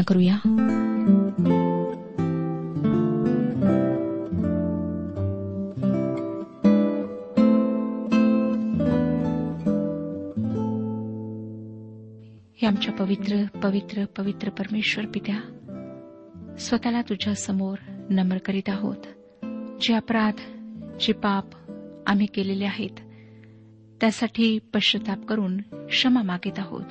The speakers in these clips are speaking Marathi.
करूया. हे आमच्या पवित्र पवित्र पवित्र परमेश्वर पित्या स्वतःला तुझ्या समोर नम्र करीत आहोत. जे अपराध जे पाप आम्ही केलेले आहेत त्यासाठी पश्चाताप करून क्षमा मागित आहोत.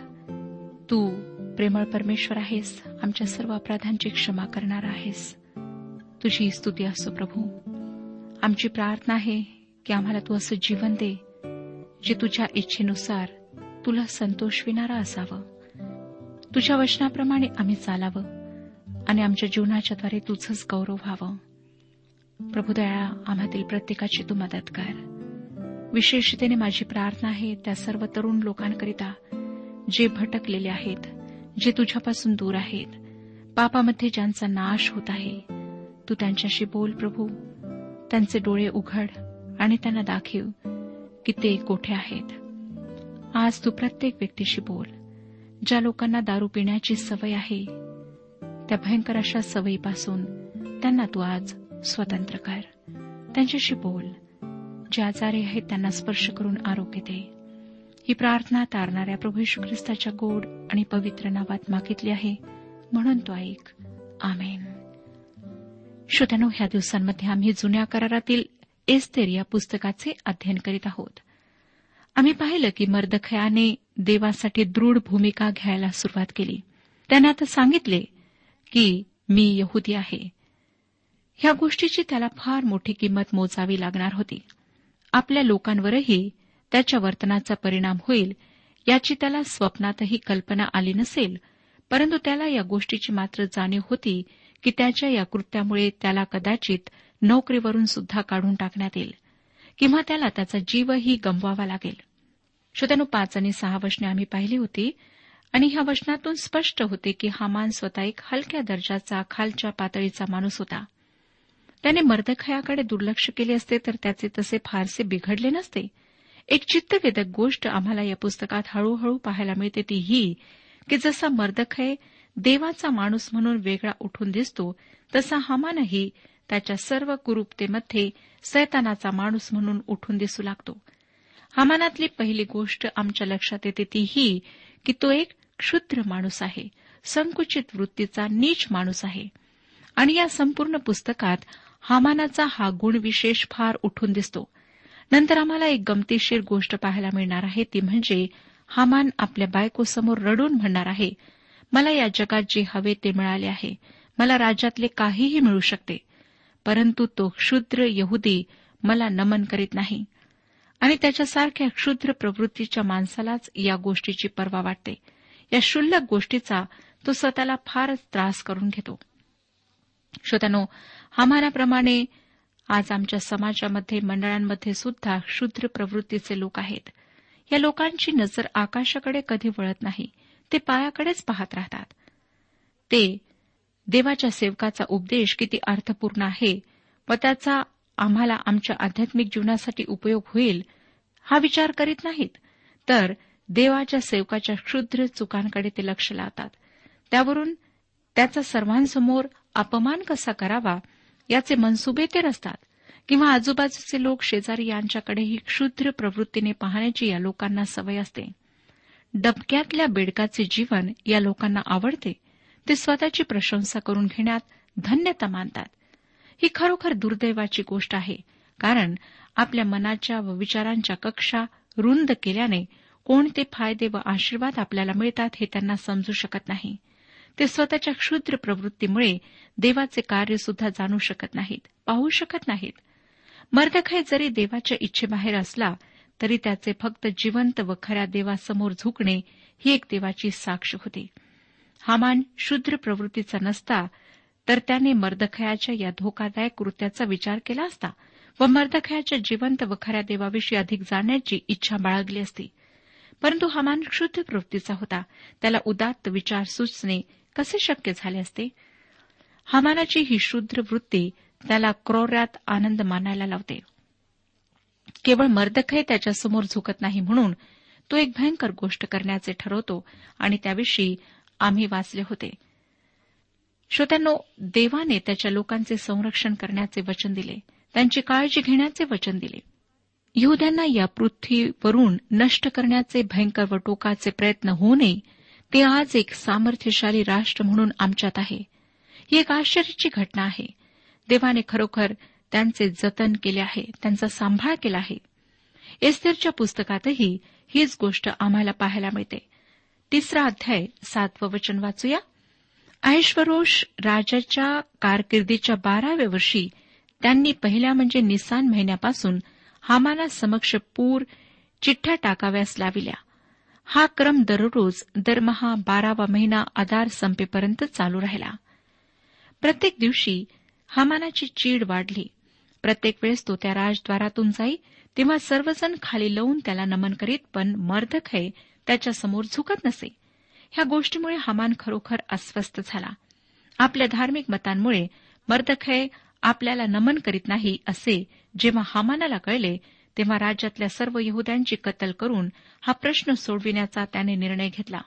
तू प्रेमळ परमेश्वर आहेस. आमच्या सर्व अपराधांची क्षमा करणार आहेस. तुझी स्तुती असो प्रभू. आमची प्रार्थना आहे की आम्हाला तू असं जीवन दे जे तुझ्या इच्छेनुसार तुला संतोष विणारा असावं. तुझ्या वचनाप्रमाणे आम्ही चालावं आणि आमच्या जीवनाच्या द्वारे तुझंच गौरव व्हावं. प्रभुदया आम्हातील प्रत्येकाची तू मदत कर. विशेषतेने माझी प्रार्थना आहे त्या सर्व तरुण लोकांकरिता जे भटकलेले आहेत जे तुझ्यापासून दूर आहेत. पापामध्ये ज्यांचा नाश होत आहे तू त्यांच्याशी बोल प्रभू. त्यांचे डोळे उघड आणि त्यांना दाखव की ते कोठे आहेत. आज तू प्रत्येक व्यक्तीशी बोल. ज्या लोकांना दारू पिण्याची सवय आहे त्या भयंकर अशा सवयीपासून त्यांना तू आज स्वतंत्र कर. त्यांच्याशी बोल. जे आजारी आहेत त्यांना स्पर्श करून आरोग्य दे. ही प्रार्थना तारणाऱ्या प्रभू यशू ख्रिस्ताच्या गोड आणि पवित्र नावात मागितली आहे. म्हणून तो ऐक. आमेन. श्रोत्यानो ह्या दिवसांमध्ये आम्ही जुन्या करारातील एस्तेर या पुस्तकाचे अध्ययन करीत आहोत. आम्ही पाहिलं की मर्दखयाने देवासाठी दृढ भूमिका घ्यायला सुरुवात केली. त्याने आता सांगितले की मी यहुदी आहे. ह्या गोष्टीची त्याला फार मोठी किंमत मोजावी लागणार होती. आपल्या लोकांवरही त्याच्या वर्तनाचा परिणाम होईल याची त्याला स्वप्नातही कल्पना आली नसेल परंतु त्याला या गोष्टीची मात्र जाणीव होती की त्याच्या या कृत्यामुळे त्याला कदाचित नोकरीवरून सुद्धा काढून टाकण्यात येईल किंवा त्याला त्याचा जीवही गमवावा लागेल. श्रोत्यानु पाच आणि सहा वचने आम्ही पाहिली होती आणि ह्या वचनातून स्पष्ट होते की हामान स्वतः एक हलक्या दर्जाचा खालच्या पातळीचा माणूस होता. त्याने मर्दखयाकडे दुर्लक्ष केले असते तर त्याचे तसे फारसे बिघडले नसते. एक चित्तवेदक गोष्ट आम्हाला या पुस्तकात हळूहळू पाहायला मिळते. ती ही की जसा मर्दखय देवाचा माणूस म्हणून वेगळा उठून दिसतो तसा हमानही त्याच्या सर्व कुरूपतेमध्ये सैतानाचा माणूस म्हणून उठून दिसू लागतो. हमानातली पहिली गोष्ट आमच्या लक्षात येते ती ही की तो एक क्षुद्र माणूस आहे संकुचित वृत्तीचा नीच माणूस आहे. आणि या संपूर्ण पुस्तकात हामानाचा हा गुण विशेष फार उठून दिसतो. नंतर आम्हाला एक गमतीशीर गोष्ट पाहायला मिळणार आहे ती म्हणजे हामान आपल्या बायकोसमोर रडून म्हणणार आहे मला या जगात जे हवे ते मिळाले आहे. मला राज्यातले काहीही मिळू शकते. परंतु तो क्षुद्र यहुदी मला नमन करीत नाही. आणि त्याच्यासारख्या क्षुद्र प्रवृत्तीच्या माणसालाच या गोष्टीची पर्वा वाटते. या क्षुल्लक गोष्टीचा तो स्वतःला फारच त्रास करून घेतो. श्रोत्यानो हमानाप्रमाणे आज आमच्या समाजामध्ये मंडळांमध्ये सुद्धा क्षुद्र प्रवृत्तीचे लोक आहेत. या लोकांची नजर आकाशाकडे कधी वळत नाही ते पायाकडेच पाहत राहतात. ते देवाच्या सेवकाचा उपदेश किती अर्थपूर्ण आहे व त्याचा आम्हाला आमच्या आध्यात्मिक जीवनासाठी उपयोग होईल हा विचार करीत नाहीत. तर देवाच्या सेवकाच्या क्षुद्र चुकांकडे ते लक्ष लावतात. त्यावरून त्याचा सर्वांसमोर अपमान कसा करावा याचे मनसुबे ते रचतात किंवा आजूबाजूचे लोक शेजारी यांच्याकडेही क्षुद्र प्रवृत्तीने पाहण्याची या लोकांना सवय असते. डबक्यातल्या बेडकाचे जीवन या लोकांना आवडते ते स्वतःची प्रशंसा करून घेण्यात धन्यता मानतात. ही खरोखर दुर्दैवाची गोष्ट आहे कारण आपल्या मनाच्या व विचारांच्या कक्षा रुंद केल्याने कोणते फायदे व आशीर्वाद आपल्याला मिळतात हे त्यांना समजू शकत नाही. ते स्वतःच्या क्षुद्र प्रवृत्तीमुळे देवाचे कार्य सुद्धा जाणू शकत नाहीत पाहू शकत नाहीत. मर्दखाय जरी देवाच्या इच्छेबाहेर असला तरी त्याचे फक्त जिवंत व खऱ्या देवासमोर झुकणे ही एक देवाची साक्ष होती. हामान शूद्र प्रवृत्तीचा नसता तर त्याने मर्दखयाच्या या धोकादायक कृत्याचा विचार केला असता व मर्दखयाच्या जिवंत व खऱ्या देवाविषयी अधिक जाणण्याची इच्छा बाळगली असती. परंतु हमान क्षुद्ध प्रवृत्तीचा होता त्याला उदात्त विचार सुचणे कसे शक्य झाले असते? हमानाची ही शूद्र वृत्ती त्याला क्रौर्यात आनंद मानायला लावते. केवळ मर्दखय त्याच्यासमोर झुकत नाही म्हणून तो एक भयंकर गोष्ट करण्याचे ठरवतो आणि त्याविषयी आम्ही वाचले होते. श्रोत्यांनो देवाने त्याच्या लोकांचे संरक्षण करण्याचे वचन दिले. त्यांची काळजी घेण्याचे वचन दिले. यहद्यांना या पृथ्वीवरून नष्ट करण्याचे भयंकर व टोकाचे प्रयत्न होऊ नये ते आज एक सामर्थ्यशाली राष्ट्र म्हणून आमच्यात आहे. ही एक आश्चर्याची घटना आहे. देवाने खरोखर त्यांचे जतन केले आहे त्यांचा सांभाळ केला आहे. एस्तेरच्या पुस्तकातही हीच गोष्ट आम्हाला पाहायला मिळते. तिसरा अध्याय सातवं वचन वाचूया. ऐश्वरोष राजाच्या कारकिर्दीच्या बाराव्या वर्षी त्यांनी पहिल्या म्हणजे निसान महिन्यापासून हामाना समक्ष पूर चिठ्ठ्या टाकाव्यास लाविल्या. हा क्रम दररोज दरमहा बारावा महिना आधार संपेपर्यंत चालू राहिला. प्रत्येक दिवशी हमानाची चीड वाढली. प्रत्येक वेळेस तो त्या राजद्वारातून जाई तेव्हा सर्वजण खाली लावून त्याला नमन करीत पण मर्दखय त्याच्यासमोर झुकत नसे. ह्या गोष्टीमुळे हमान खरोखर अस्वस्थ झाला. आपल्या धार्मिक मतांमुळे मर्दखय आपल्याला नमन करीत नाही असे जेव्हा हामानाला कळले तेव्हा राज्यातल्या सर्व यहद्यांची कत्तल करून हा प्रश्न सोडविण्याचा त्याने निर्णय घेतला.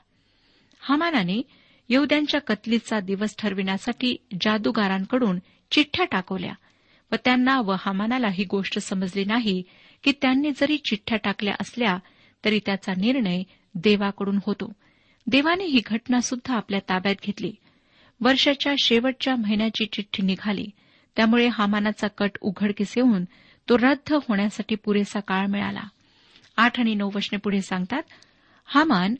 हामानाने यहद्यांच्या कत्लीचा दिवस ठरविण्यासाठी जादूगारांकडून चिठ्ठ्या टाकवल्या व त्यांना व हामानाला ही गोष्ट समजली नाही की त्यांनी जरी चिठ्ठ्या टाकल्या असल्या तरी त्याचा निर्णय देवाकडून होतो. देवाने ही घटना सुद्धा आपल्या ताब्यात घेतली. वर्षाच्या शेवटच्या महिन्याची चिठ्ठी निघाली. त्यामुळे हामानाचा कट उघडकीस येऊन तो रद्द होण्यासाठी पुरेसा काळ मिळाला. आठ आणि नऊ वचने पुढे सांगतात हामान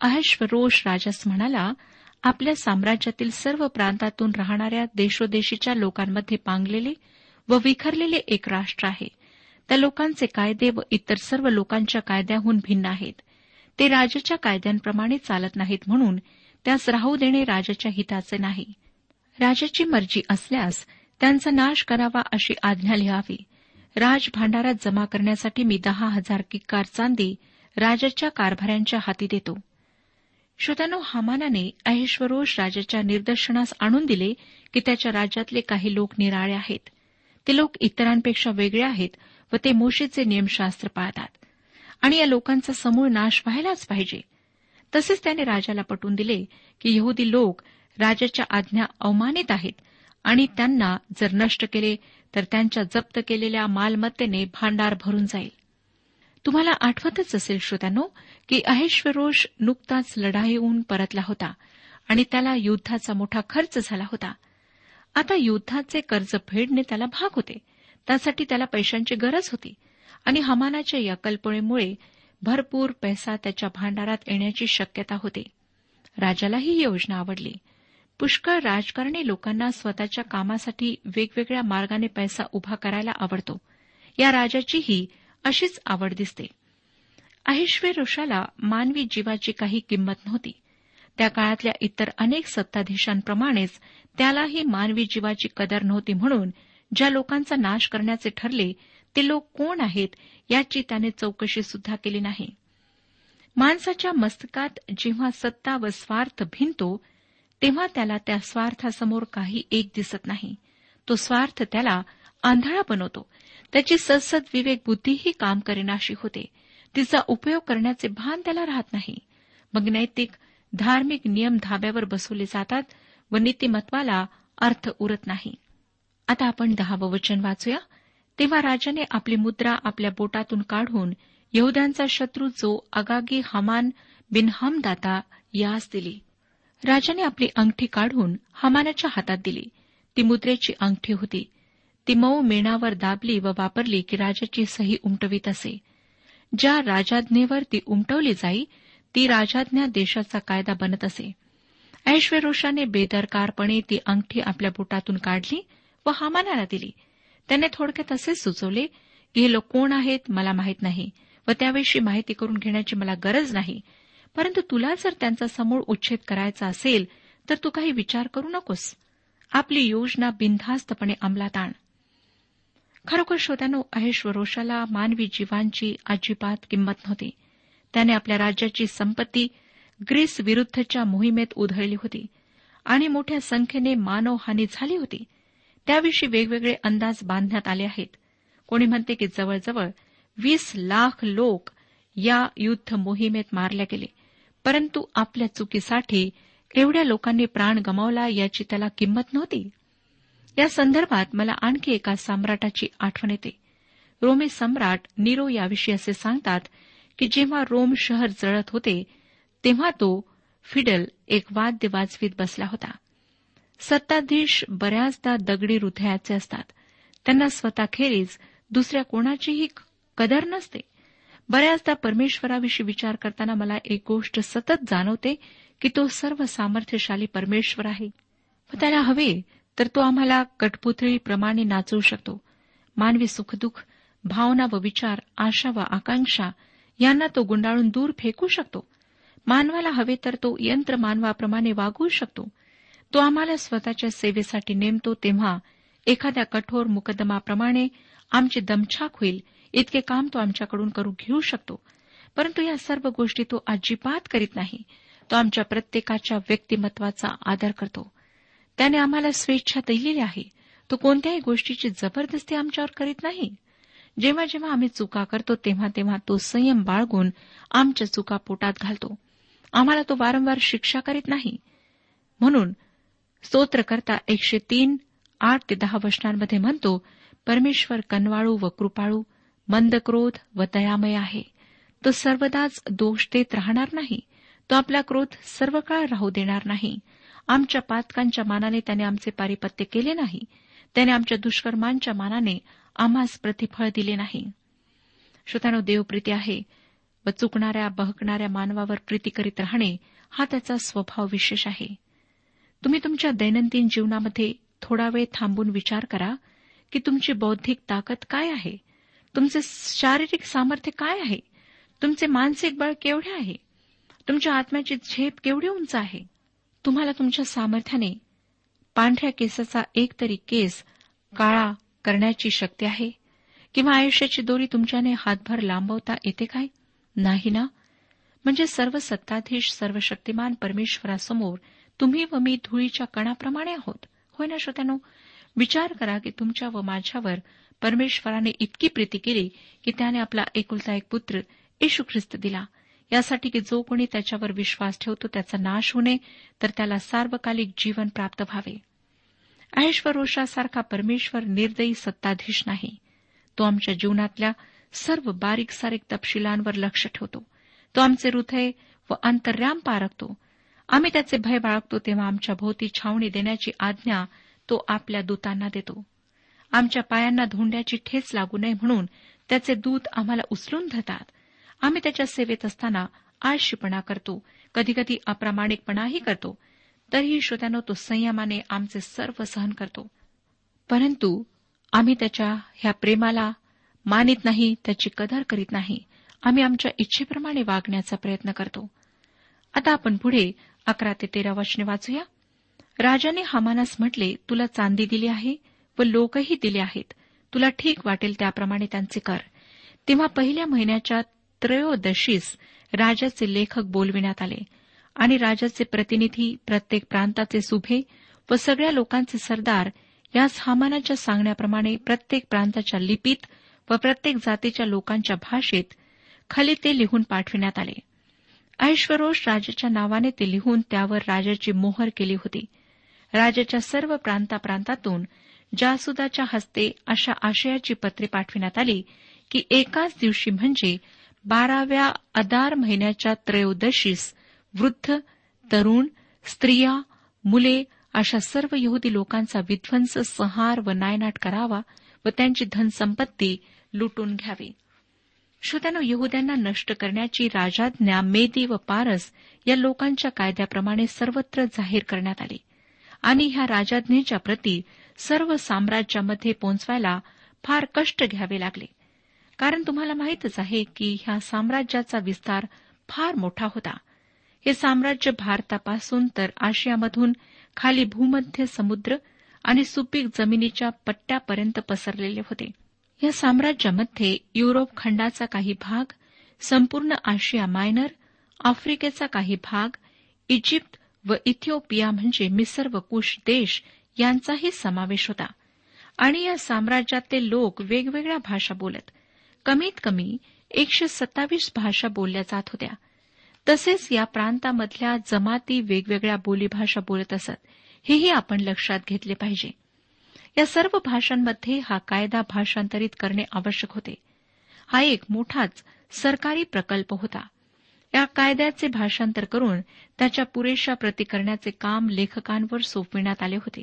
अहश्वरोष राजास म्हणाला आपल्या साम्राज्यातील सर्व प्रांतातून राहणाऱ्या देशोदेशीच्या लोकांमध्ये पांगलेले व विखरलेले एक राष्ट्र आहे. त्या लोकांचे कायदे व इतर सर्व लोकांच्या कायद्याहून भिन्न आहेत. ते राजाच्या कायद्यांप्रमाणे चालत नाहीत म्हणून त्यास राहू देणे राजाच्या हिताचे नाही. राजाची मर्जी असल्यास त्यांचा नाश करावा अशी आज्ञा लिहावी. राजभांडारात जमा करण्यासाठी मी दहा हजार किक्कार चांदी राजाच्या कारभाऱ्यांच्या हाती देतो. श्रोत्यानो हामानाने अहेश्वरोष राजाच्या निर्दर्शनास आणून दिले की त्याच्या राज्यातले काही लोक निराळे आहेत. ते लोक इतरांपेक्षा वेगळे आहेत व ते मोशीचे नियमशास्त्र पाळतात. आणि या लोकांचा समूळ नाश व्हायलाच पाहिजे. तसेच त्याने राजाला पटवून दिले की यहुदी लोक राजाच्या आज्ञा अवमानित आहेत आणि त्यांना जर नष्ट केले तर त्यांच्या जप्त केलेल्या मालमत्तेने भांडार भरून जाईल. तुम्हाला आठवतच असेल श्रोत्यानो की अहेश्वरोष नुकताच लढाईहून परतला होता आणि त्याला युद्धाचा मोठा खर्च झाला होता. आता युद्धाचे कर्ज फेडणे त्याला भाग होते. त्यासाठी त्याला पैशांची गरज होती आणि हमानाच्या या कल्पनेमुळे भरपूर पैसा त्याच्या भांडारात येण्याची शक्यता होती. राजाला ही योजना आवडली. पुष्कळ राजकारणी लोकांना स्वतःच्या कामासाठी वेगवेगळ्या मार्गाने पैसा उभा करायला आवडतो. या राजाचीही अशीच आवड दिसते. अहिश्वेरोषाला मानवी जीवाची काही किंमत नव्हती. त्या काळातल्या इतर अनेक सत्ताधीशांप्रमाणेच त्यालाही मानवी जीवाची कदर नव्हती म्हणून ज्या लोकांचा नाश करण्याचे ठरले ते लोक कोण आहेत याची त्याने चौकशी सुद्धा केली नाही. माणसाच्या मस्तकात जेव्हा सत्ता व स्वार्थ भिनतो तेव्हा त्याला त्या स्वार्थासमोर काही एक दिसत नाही. तो स्वार्थ त्याला आंधळा बनवतो. त्याची सदसद विवेक बुद्धीही काम करेनाशी होते. तिचा उपयोग करण्याचे भान त्याला राहत नाही. मग नैतिक धार्मिक नियम धाब्यावर बसवले जातात व नीतिमत्वाला अर्थ उरत नाही. आता आपण दहावं वचन वाचूया. तेव्हा राजाने आपली मुद्रा आपल्या बोटातून काढून यहद्यांचा शत्रू जो अगागी हमान बिन हमदाता यास दिली. राजाने आपली अंगठी काढून हमानाच्या हातात दिली. ती मुद्रेची अंगठी होती. ती मऊ मेणावर दाबली व वापरली की राजाची सही उमटवीत असे. ज्या राजाज्ञेवर ती उमटवली जाई ती राजाज्ञा देशाचा कायदा बनत असे. ऐश्वरोषाने बेदरकारपणे ती अंगठी आपल्या बोटातून काढली व हामानाला दिली. त्याने थोडक्यात असेच सुचवले की हे लोक कोण आहेत मला माहीत नाही व त्याविषयी माहिती करून घेण्याची मला गरज नाही. परंतु तुला जर त्यांचा समूळ उच्छेद करायचा असेल तर तू काही विचार करू नकोस. आपली योजना बिनधास्तपणे अंमलात आण. खरोखर श्रोत्यानो अहेश्वरोषाला मानवी जीवांची अजिबात किंमत नव्हती. त्याने आपल्या राज्याची संपत्ती ग्रीस विरुद्धच्या मोहिमेत उधळली होती आणि मोठ्या संख्येने मानवहानी झाली होती. त्याविषयी वेगवेगळे अंदाज बांधण्यात आले आहेत. कोणी म्हणते की जवळजवळ वीस लाख लोक या युद्ध मोहिमेत मारले गेले. परंतु आपल्या चुकीसाठी एवढ्या लोकांनी प्राण गमावला याची त्याला किंमत नव्हती. या संदर्भात मला आणखी एका सम्राटाची आठवण येते. रोमे सम्राट निरो याविषयी असे सांगतात की जेव्हा रोम शहर जळत होते तेव्हा तो फिडल एक वाद्य वाजवीत बसला होता. सत्ताधीश बऱ्याचदा दगडी हृदयाचे असतात. त्यांना स्वतःखेरीज दुसऱ्या कोणाचीही कदर नसते. बऱ्याचदा परमेश्वराविषयी विचार करताना मला एक गोष्ट सतत जाणवते की तो सर्व सामर्थ्यशाली परमेश्वर आहे. व त्याला हवे तर तो आम्हाला कठपुतळीप्रमाणे नाचवू शकतो. मानवी सुखदुःख भावना व विचार आशा व आकांक्षा यांना तो गुंडाळून दूर फेकू शकतो. मानवाला हवे तर तो यंत्र मानवाप्रमाणे वागवू शकतो. तो आम्हाला स्वतःच्या सेवेसाठी नेमतो तेव्हा एखाद्या कठोर मुकदमाप्रमाणे आमची दमछाक होईल इतके काम तो आमच्याकडून करू घेऊ शकतो. परंतु या सर्व गोष्टी तो अजिबात करीत नाही. तो आमच्या प्रत्येकाच्या व्यक्तिमत्वाचा आदर करतो. त्याने आम्हाला स्वेच्छा दिलेली आहे. तो कोणत्याही गोष्टीची जबरदस्ती आमच्यावर करीत नाही. जेव्हा जेव्हा आम्ही चुका करतो तेव्हा तेव्हा तो संयम बाळगून आमच्या चुका पोटात घालतो. आम्हाला तो वारंवार शिक्षा करीत नाही. म्हणून स्तोत्रकर्ता एकशे तीन आठ ते दहा वचनांमध्ये म्हणतो परमेश्वर कनवाळू व कृपाळू मंदक्रोध व दयामय आहे. तो सर्वदाच दोष देत राहणार नाही. तो आपला क्रोध सर्व काळ राहू देणार नाही. आमच्या पातकांच्या मानाने त्याने आमचे पारिपत्य केले नाही. त्याने आमच्या दुष्कर्मांच्या मानाने आम्हास प्रतिफळ दिले नाही. श्रोतानो देवप्रीती आहे व चुकणाऱ्या बहकणाऱ्या मानवावर प्रीती करीत राहणे हा त्याचा स्वभाव विशेष आहे. तुम्ही तुमच्या दैनंदिन जीवनामध्ये थोडा वेळ थांबून विचार करा की तुमची बौद्धिक ताकद काय आहे? तुमचे शारीरिक सामर्थ्य काय आहे? तुमचे मानसिक बळ केवढे आहे? तुमच्या आत्म्याची झेप केवढी उंच आहे? तुम्हाला तुमच्या सामर्थ्याने पांढऱ्या केसाचा एक तरी केस काळा करण्याची शक्ती आहे? किंवा आयुष्याची दोरी तुमच्याने हातभर लांबवता येते काय? नाही ना? म्हणजे सर्व सत्ताधीश सर्व शक्तिमान परमेश्वरासमोर तुम्ही व मी धुळीच्या कणाप्रमाणे आहोत. होय ना श्रोत्यानो? विचार करा की तुमच्या व माझ्यावर परमेश्वराने इतकी प्रीती केली की त्याने आपला एकुलता एक पुत्र येशू ख्रिस्त दिला. यासाठी की जो कोणी त्याच्यावर विश्वास ठेवतो त्याचा नाश होणे तर त्याला सार्वकालिक जीवन प्राप्त व्हावे. ऐश्वरोषासारखा परमेश्वर निर्दयी सत्ताधीश नाही. तो आमच्या जीवनातल्या सर्व बारीक सारीक तपशिलांवर लक्ष ठेवतो. तो आमचे हृदय व अंतर्याम पारखतो. आम्ही त्याचे भय बाळगतो तेव्हा आमच्या भोवती छावणी देण्याची आज्ञा तो आपल्या दूतांना देतो. आमच्या पायांना धोंड्याची ठेच लागू नये म्हणून त्याचे दूत आम्हाला उचलून धरतात. आम्ही त्याच्या सेवेत असताना आळशीपणा करतो. कधीकधी अप्रामाणिकपणाही करतो. तरीही श्रोत्यानो तो संयमाने आमचे सर्व सहन करतो. परंतु आम्ही त्याच्या ह्या प्रेमाला मानित नाही त्याची कदर करीत नाही. आम्ही आमच्या इच्छेप्रमाणे वागण्याचा प्रयत्न करतो. आता आपण पुढे अकरा ते तेरा वचने वाचूया. राजाने हमानास म्हटले तुला चांदी दिली आहे? व लोकही दिले आहेत. तुला ठीक वाटेल त्याप्रमाणे त्यांचे कर. तेव्हा पहिल्या महिन्याच्या त्रयोदशीस राजाचे लेखक बोलविण्यात आले. आणि राजाचे प्रतिनिधी प्रत्येक प्रांताचे सुभे व सगळ्या लोकांचे सरदार यास हामानाच्या सांगण्याप्रमाणे प्रत्येक प्रांताच्या लिपीत व प्रत्येक जातीच्या लोकांच्या भाषेत खाली ते लिहून पाठविण्यात आले. ऐश्वरोष राजाच्या नावाने ते लिहून त्यावर राजाची मोहर केली होती. राजाच्या सर्व प्रांताप्रांतातून जासुदाच्या हस्ते अशा आशयाची पत्रे पाठविण्यात आली की एकाच दिवशी म्हणजे बाराव्या अदार महिन्याच्या त्रयोदशीस वृद्ध तरुण स्त्रिया मुले अशा सर्व यहुदी लोकांचा विध्वंस संहार व नायनाट करावा व त्यांची धनसंपत्ती लुटून घ्यावी. श्रोत्यानं यहुद्यांना नष्ट करण्याची राजाज्ञा मेदी व पारस या लोकांच्या कायद्याप्रमाणे सर्वत्र जाहीर करण्यात आली. आणि ह्या राजाज्ञेच्या प्रती सर्व साम्राज्यामध्ये पोहोचवायला फार कष्ट घ्यावे लागले. कारण तुम्हाला माहीतच आहे की ह्या साम्राज्याचा विस्तार फार मोठा होता. हे साम्राज्य भारतापासून तर आशियामधून खाली भूमध्य समुद्र आणि सुपीक जमिनीच्या पट्ट्यापर्यंत पसरलेले होते. या साम्राज्यामध्ये युरोप खंडाचा काही भाग संपूर्ण आशिया मायनर आफ्रिकेचा काही भाग इजिप्त व इथिओपिया म्हणजे मिसर व कुश देश यांचाही समावेश होता. आणि या साम्राज्यातले लोक वेगवेगळ्या भाषा बोलत कमीत कमी एकशे सत्तावीस भाषा बोलल्या जात होत्या. तसेच या प्रांतामधल्या जमाती वेगवेगळ्या बोलीभाषा बोलत असत हेही आपण लक्षात घेतले पाहिजे. या सर्व भाषांमध्ये हा कायदा भाषांतरित करणे आवश्यक होते. हा एक मोठाच सरकारी प्रकल्प होता. या कायद्याचे भाषांतर करून त्याच्या पुरेशा प्रती करण्याचे काम लेखकांवर सोपविण्यात आले होते.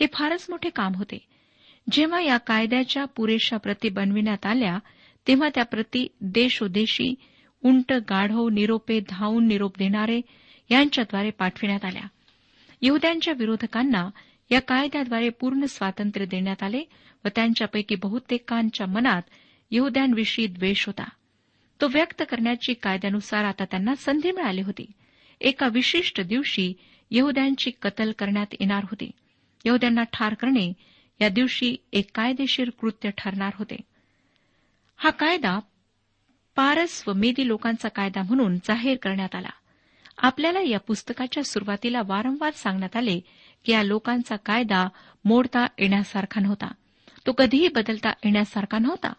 हे फारच मोठे काम होते. जेव्हा या कायद्याच्या पुरेशा प्रती बनविण्यात आल्या तेव्हा त्या प्रती देशोदेशी उंट गाढव निरोपे धावून निरोप देणारे यांच्याद्वारे पाठविण्यात आल्या. यहद्यांच्या विरोधकांना या कायद्याद्वारे पूर्ण स्वातंत्र्य देण्यात आले व त्यांच्यापैकी बहुतेकांच्या मनात यहद्यांविषयी द्वेष होता. तो व्यक्त करण्याची कायद्यानुसार आता त्यांना संधी मिळाली होती. एका विशिष्ट दिवशी यहद्यांची कतल करण्यात येणार होती. यहद्यांना ठार करणे या दिवशी एक कायदेशीर कृत्य ठरणार होते. हा कायदा पारस व मेदी लोकांचा कायदा म्हणून जाहीर करण्यात आला. आपल्याला या पुस्तकाच्या सुरुवातीला वारंवार सांगण्यात आले की या लोकांचा कायदा मोडता येण्यासारखा नव्हता. तो कधीही बदलता येण्यासारखा नव्हता.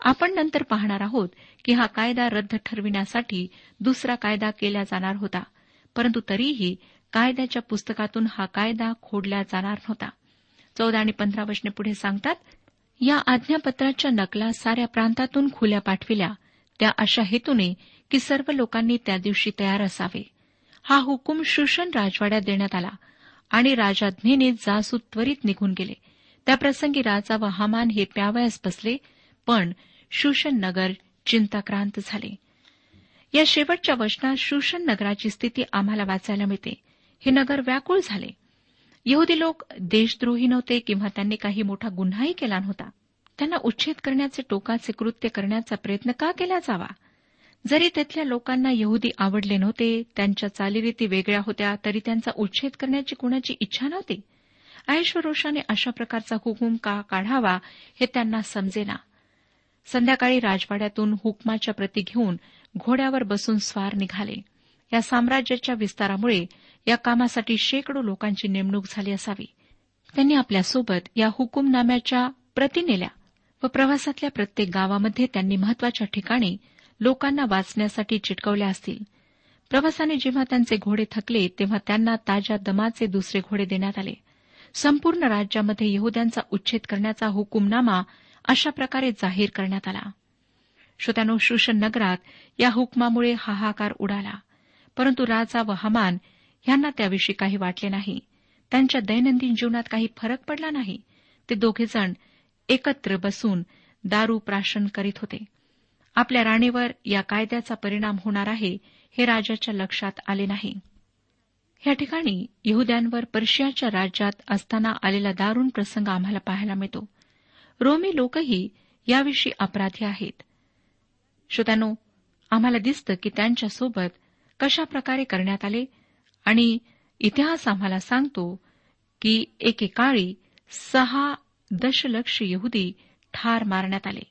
आपण नंतर पाहणार आहोत की हा कायदा रद्द ठरविण्यासाठी दुसरा कायदा केला जाणार होता. परंतु तरीही कायद्याच्या पुस्तकातून हा कायदा खोडला जाणार नव्हता. चौदा आणि पंधरा वचने पुढे सांगतात या आज्ञापत्राच्या नकला साऱ्या प्रांतातून खुल्या पाठविल्या. त्या अशा हेतूने की सर्व लोकांनी त्या दिवशी तयार असावे. हा हुकूम शोषण राजवाड्यात देण्यात आला आणि राजाज्ञेने जासू त्वरित निघून गेले. त्याप्रसंगी राजा व हमान हे प्यावयास बसले पण शूषण नगर चिंताक्रांत झाले. या शेवटच्या वचनात शूषण नगराची स्थिती आम्हाला वाचायला मिळते. हे नगर व्याकुळ झाले. यहुदी लोक देशद्रोही नव्हते किंवा त्यांनी काही मोठा गुन्हाही केला नव्हता. त्यांना उच्छेद करण्याचे टोकाचे कृत्य करण्याचा प्रयत्न का केला जावा? जरी तिथल्या लोकांना यहुदी आवडले नव्हते त्यांच्या चालीरीती वेगळ्या होत्या तरी त्यांचा उच्छेद करण्याची कुणाची इच्छा नव्हती? ऐश्वरोषाने अशा प्रकारचा हुकूम का काढावा हे त्यांना समजेना. संध्याकाळी राजवाड्यातून हुकमाच्या प्रती घेऊन घोड्यावर बसून स्वार निघाले. या साम्राज्याच्या विस्तारामुळे या कामासाठी शेकडो लोकांची नेमणूक झाली असावी. त्यांनी आपल्यासोबत या हुकुमनाम्याच्या प्रती नेल्या व प्रवासातल्या प्रत्येक गावामध्ये त्यांनी महत्त्वाच्या ठिकाणी लोकांना वाचण्यासाठी चिटकवल्या असतील. प्रवासाने जेव्हा त्यांचे घोडे थकले तेव्हा त्यांना ताज्या दमाचे दुसरे घोडे देण्यात आले. संपूर्ण राज्यामध्ये यहद्यांचा उच्छेद करण्याचा हुकुमनामा अशा प्रकारे जाहीर करण्यात आला. श्रोत्यानो शूषण नगरात या हुकमामुळे हाहाकार उडाला. परंतु राजा व हमान यांना त्याविषयी काही वाटले नाही. त्यांच्या दैनंदिन जीवनात काही फरक पडला नाही. ते दोघेजण एकत्र बसून दारू प्राशन करीत होते. आपल्या राणीवर या कायद्याचा परिणाम होणार आहे हे राजाच्या लक्षात आले नाही. या ठिकाणी यहद्यांवर पर्शियाच्या राज्यात असताना आलेला दारुण प्रसंग आम्हाला पाहायला मिळतो. रोमी लोकही याविषयी अपराधी आहेत. श्रोत्यानो आम्हाला दिसतं की त्यांच्यासोबत कशा प्रकारे करण्यात आले आणि इतिहास आम्हाला सांगतो की एकेकाळी सहा दशलक्ष यहुदी ठार मारण्यात आले.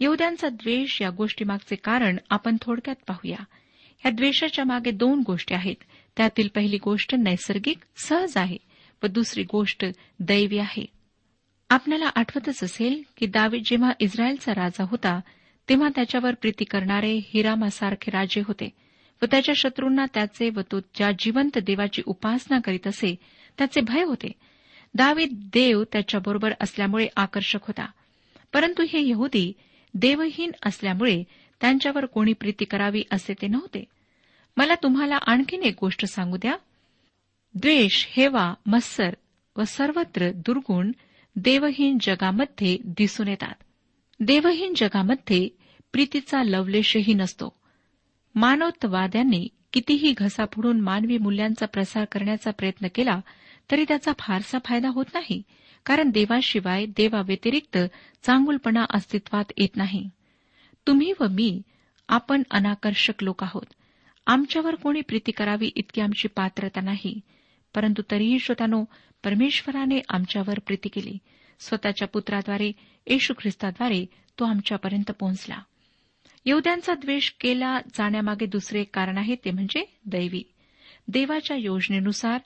यहद्यांचा द्वेष या गोष्टीमागचे कारण आपण थोडक्यात पाहूया. या द्वेषाच्या मागे दोन गोष्टी आहेत. त्यातील पहिली गोष्ट नैसर्गिक सहज आहे व दुसरी गोष्ट दैवी आहे. आपल्याला आठवतच असेल की दावीद जेव्हा इस्रायलचा राजा होता तेव्हा त्याच्यावर प्रीती करणारे हिरामासारखे राजे होते. व त्याच्या शत्रूंना त्याचे व तो ज्या जिवंत देवाची उपासना करीत असे त्याचे भय होते. दावीद देव त्याच्याबरोबर असल्यामुळे आकर्षक होता. परंतु हे यहुदी देवहीन असल्यामुळे त्यांच्यावर कोणी प्रीती करावी असे ते नव्हते. मला तुम्हाला आणखीन एक गोष्ट सांगू द्या. द्वेष हेवा मत्सर व सर्वत्र दुर्गुण देवहीन जगामध्ये दिसून येतात. देवहीन जगामध्ये प्रीतीचा लवलेशही नसतो. मानवतवाद्यांनी कितीही घसा फोडून मानवी मूल्यांचा प्रसार करण्याचा प्रयत्न केला तरी त्याचा फारसा फायदा होत नाही कारण देवाशिवाय देवाव्यतिरिक्त चांगुलपणा अस्तित्वात येत नाही. तुम्ही व मी आपण अनाकर्षक लोक आहोत. आमच्यावर कोणी प्रीती करावी इतकी आमची पात्रता नाही. परंतु तरीही श्रोतानो परमेश्वराने आमच्यावर प्रीती केली. स्वतःच्या पुत्राद्वारे येशू ख्रिस्ताद्वारे तो आमच्यापर्यंत पोहोचला. येवद्यांचा द्वेष केला जाण्यामागे दुसरे कारण आहे ते म्हणजे दैवी. देवाच्या योजनेनुसार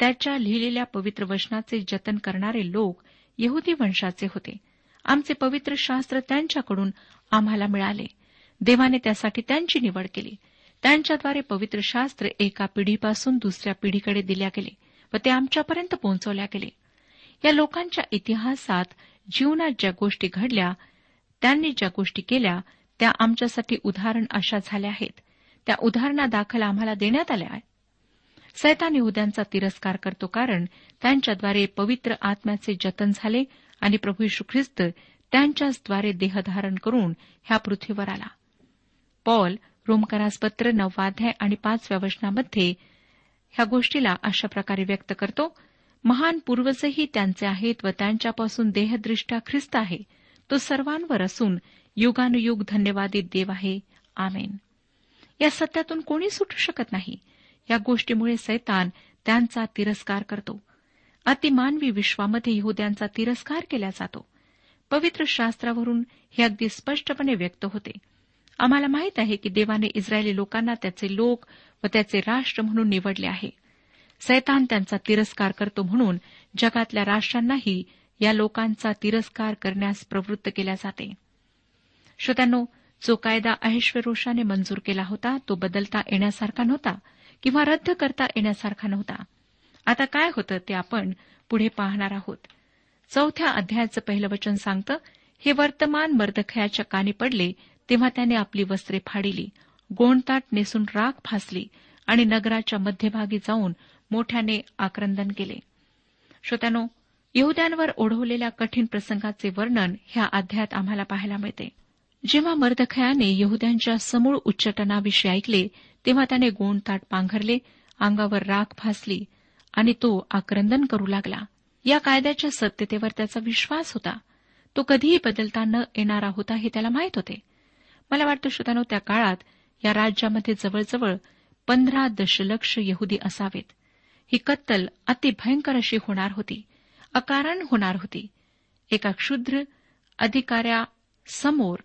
त्याच्या लिहिलेल्या पवित्र वचनाचे जतन करणारे लोक यहुदी वंशाचे होते. आमचे पवित्र शास्त्र त्यांच्याकडून आम्हाला मिळाले. देवाने त्यासाठी त्यांची निवड केली. त्यांच्याद्वारे पवित्र शास्त्र एका पिढीपासून दुसऱ्या पिढीकडे दिल्या गेले व ते आमच्यापर्यंत पोहोचवल्या गेले. या लोकांच्या इतिहासात जीवनात ज्या गोष्टी घडल्या त्यांनी ज्या गोष्टी केल्या त्या आमच्यासाठी उदाहरण अशा झाल्या आहेत. त्या उदाहरणादाखल आम्हाला देण्यात आल्या आहेत. सैतान यहद्यांचा तिरस्कार करतो कारण त्यांच्याद्वारे पवित्र आत्म्याचे जतन झाले आणि प्रभू यशू ख्रिस्त त्यांच्याचद्वारे देहधारण करून ह्या पृथ्वीवर आला. पॉल रोमकरासपत्र नववाध्याय आणि पाचव्या वचनामध्ये ह्या गोष्टीला अशा प्रकारे व्यक्त करतो महान पूर्वजही त्यांचे आहेत व त्यांच्यापासून देहदृष्ट्या ख्रिस्त आहे. तो सर्वांवर असून युगानुयुग धन्यवादित देव आहे. आमेन. या सत्यातून कोणी सुटू शकत नाही. या गोष्टीमुळे सैतान त्यांचा तिरस्कार करतो. अतिमानवी विश्वामध्ये यहद्यांचा तिरस्कार केला जातो. पवित्र शास्त्रावरून हे अगदी स्पष्टपणे व्यक्त होते. आम्हाला माहीत आहे की देवाने इस्रायली लोकांना त्याचे लोक व त्याचे राष्ट्र म्हणून निवडले आहे. सैतान त्यांचा तिरस्कार करतो म्हणून जगातल्या राष्ट्रांनाही या लोकांचा तिरस्कार करण्यास प्रवृत्त केल्या जाते. श्रोत्यांनो जो कायदा अहिश्वरोषाने मंजूर केला होता तो बदलता येण्यासारखा नव्हता किंवा रद्द करता येण्यासारखा नव्हता. आता काय होतं ते आपण पुढे पाहणार आहोत. चौथ्या अध्यायाचं पहिलं वचन सांगतं हे वर्तमान मर्दखयाच्या कानी पडले तेव्हा त्याने आपली वस्त्रे फाडिली गोणताट नेसून राख फासली आणि नगराच्या मध्यभागी जाऊन मोठ्याने आक्रंदन केले. श्रोत्यानो यहुद्यांवर ओढवलेल्या कठीण प्रसंगाचे वर्णन ह्या अध्यायात आम्हाला पाहायला मिळते. जेव्हा मर्दखयाने यहुद्यांच्या समूळ उच्चटनाविषयी ऐकले तेव्हा त्याने गोंडताट पांघरले अंगावर राख फासली आणि तो आक्रंदन करू लागला. या कायद्याच्या सत्यतेवर त्याचा विश्वास होता. तो कधीही बदलता न येणारा होता हे त्याला माहीत होते. मला वाटतं श्रोतानो त्या काळात या राज्यामध्ये जवळजवळ पंधरा दशलक्ष यहुदी असावेत. ही कत्तल अतिभयंकर अशी होणार होती अकारण होणार होती. एका क्षुद्र अधिकाऱ्यासमोर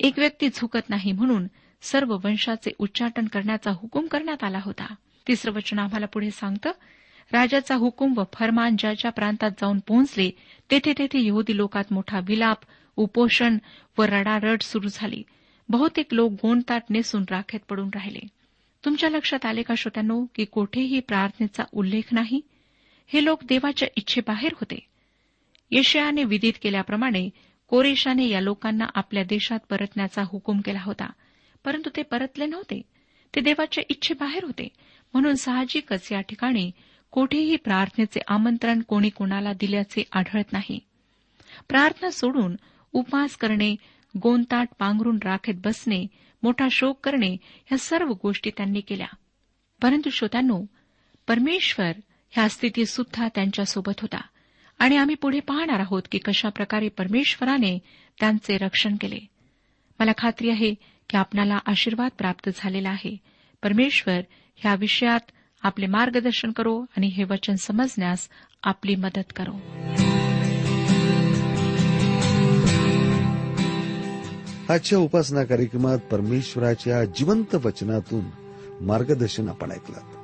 एक व्यक्ती झुकत नाही म्हणून सर्व वंशाचे उच्चाटन करण्याचा हुकूम करण्यात आला होता. तिसरं वचन आम्हाला पुढे सांगतं राजाचा हुकूम व फरमान ज्या ज्या प्रांतात जाऊन पोहोचले तेथे तेथे यहुदी लोकात मोठा विलाप उपोषण व रडारड सुरू झाली. बहुतेक लोक गोंडताट नेसून राखेत पडून राहिले. तुमच्या लक्षात आले का श्रोत्यांनो की कोठेही प्रार्थनेचा उल्लेख नाही? हे लोक देवाच्या इच्छेबाहेर होते. यशयाने विदित केल्याप्रमाणे कोरेशाने या लोकांना आपल्या देशात परतण्याचा हुकूम केला होता. परंतु ते परतले नव्हते. ते देवाच्या इच्छेबाहेर होते. म्हणून साहजिकच या ठिकाणी कोठेही प्रार्थनेचे आमंत्रण कोणी कोणाला दिल्याचे आढळत नाही. प्रार्थना सोडून उपवास करणे गोंताट पांघरून राखेत बसणे मोठा शोक करणे ह्या सर्व गोष्टी त्यांनी केल्या. परंतु श्रोत्यांनो परमेश्वर ह्या स्थितीत सुद्धा त्यांच्यासोबत होता. आणि आम्ही पुढे पाहणार आहोत की कशाप्रकारे परमेश्वराने त्यांचे रक्षण केले. मला खात्री आहे की आपणाला आशीर्वाद प्राप्त झालेला आहे. परमेश्वर ह्या विषयात आपले मार्गदर्शन करो आणि हे वचन समजण्यास आपली मदत करो. आजच्या उपासना कार्यक्रमात परमेश्वराच्या जिवंत वचनातून मार्गदर्शन आपण ऐकलं